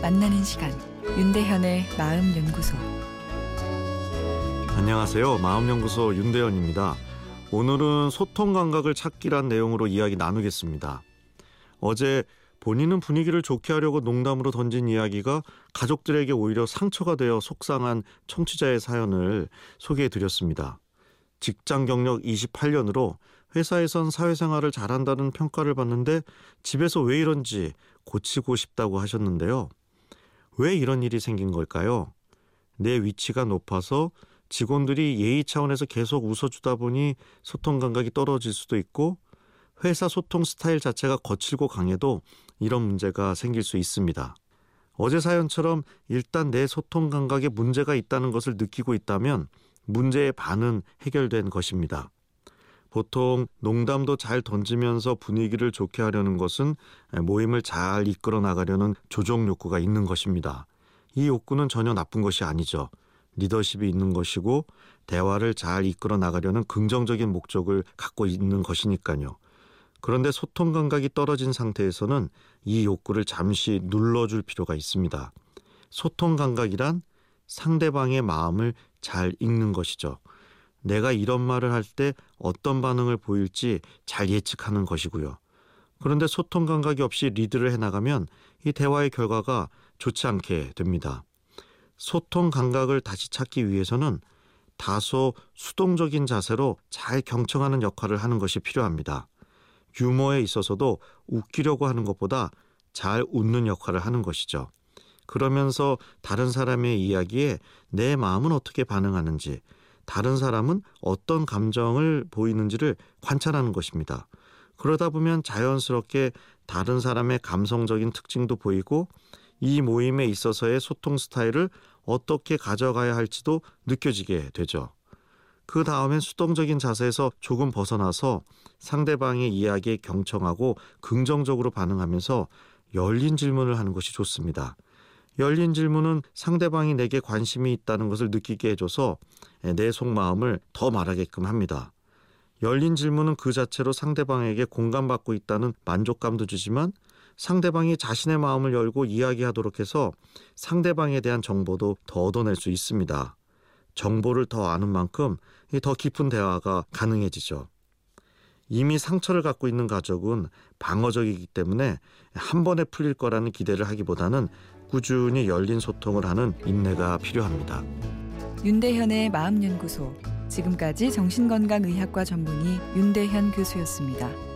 만나는 시간 윤대현의 마음 연구소 안녕하세요. 마음 연구소 윤대현입니다. 오늘은 소통 감각을 찾기란 내용으로 이야기 나누겠습니다. 어제 본인은 분위기를 좋게 하려고 농담으로 던진 이야기가 가족들에게 오히려 상처가 되어 속상한 청취자의 사연을 소개해 드렸습니다. 직장 경력 28년으로 회사에선 사회생활을 잘한다는 평가를 받는데 집에서 왜 이런지 고치고 싶다고 하셨는데요. 왜 이런 일이 생긴 걸까요? 내 위치가 높아서 직원들이 예의 차원에서 계속 웃어주다 보니 소통 감각이 떨어질 수도 있고 회사 소통 스타일 자체가 거칠고 강해도 이런 문제가 생길 수 있습니다. 어제 사연처럼 일단 내 소통 감각에 문제가 있다는 것을 느끼고 있다면 문제의 반은 해결된 것입니다. 보통 농담도 잘 던지면서 분위기를 좋게 하려는 것은 모임을 잘 이끌어 나가려는 조종 욕구가 있는 것입니다. 이 욕구는 전혀 나쁜 것이 아니죠. 리더십이 있는 것이고 대화를 잘 이끌어 나가려는 긍정적인 목적을 갖고 있는 것이니까요. 그런데 소통 감각이 떨어진 상태에서는 이 욕구를 잠시 눌러줄 필요가 있습니다. 소통 감각이란 상대방의 마음을 잘 읽는 것이죠. 내가 이런 말을 할 때 어떤 반응을 보일지 잘 예측하는 것이고요. 그런데 소통 감각이 없이 리드를 해나가면 이 대화의 결과가 좋지 않게 됩니다. 소통 감각을 다시 찾기 위해서는 다소 수동적인 자세로 잘 경청하는 역할을 하는 것이 필요합니다. 유머에 있어서도 웃기려고 하는 것보다 잘 웃는 역할을 하는 것이죠. 그러면서 다른 사람의 이야기에 내 마음은 어떻게 반응하는지, 다른 사람은 어떤 감정을 보이는지를 관찰하는 것입니다. 그러다 보면 자연스럽게 다른 사람의 감성적인 특징도 보이고 이 모임에 있어서의 소통 스타일을 어떻게 가져가야 할지도 느껴지게 되죠. 그 다음엔 수동적인 자세에서 조금 벗어나서 상대방의 이야기에 경청하고 긍정적으로 반응하면서 열린 질문을 하는 것이 좋습니다. 열린 질문은 상대방이 내게 관심이 있다는 것을 느끼게 해줘서 내 속마음을 더 말하게끔 합니다. 열린 질문은 그 자체로 상대방에게 공감받고 있다는 만족감도 주지만 상대방이 자신의 마음을 열고 이야기하도록 해서 상대방에 대한 정보도 더 얻어낼 수 있습니다. 정보를 더 아는 만큼 더 깊은 대화가 가능해지죠. 이미 상처를 갖고 있는 가족은 방어적이기 때문에 한 번에 풀릴 거라는 기대를 하기보다는 꾸준히 열린 소통을 하는 인내가 필요합니다. 윤대현의 마음연구소 지금까지 정신건강의학과 전문의 윤대현 교수였습니다.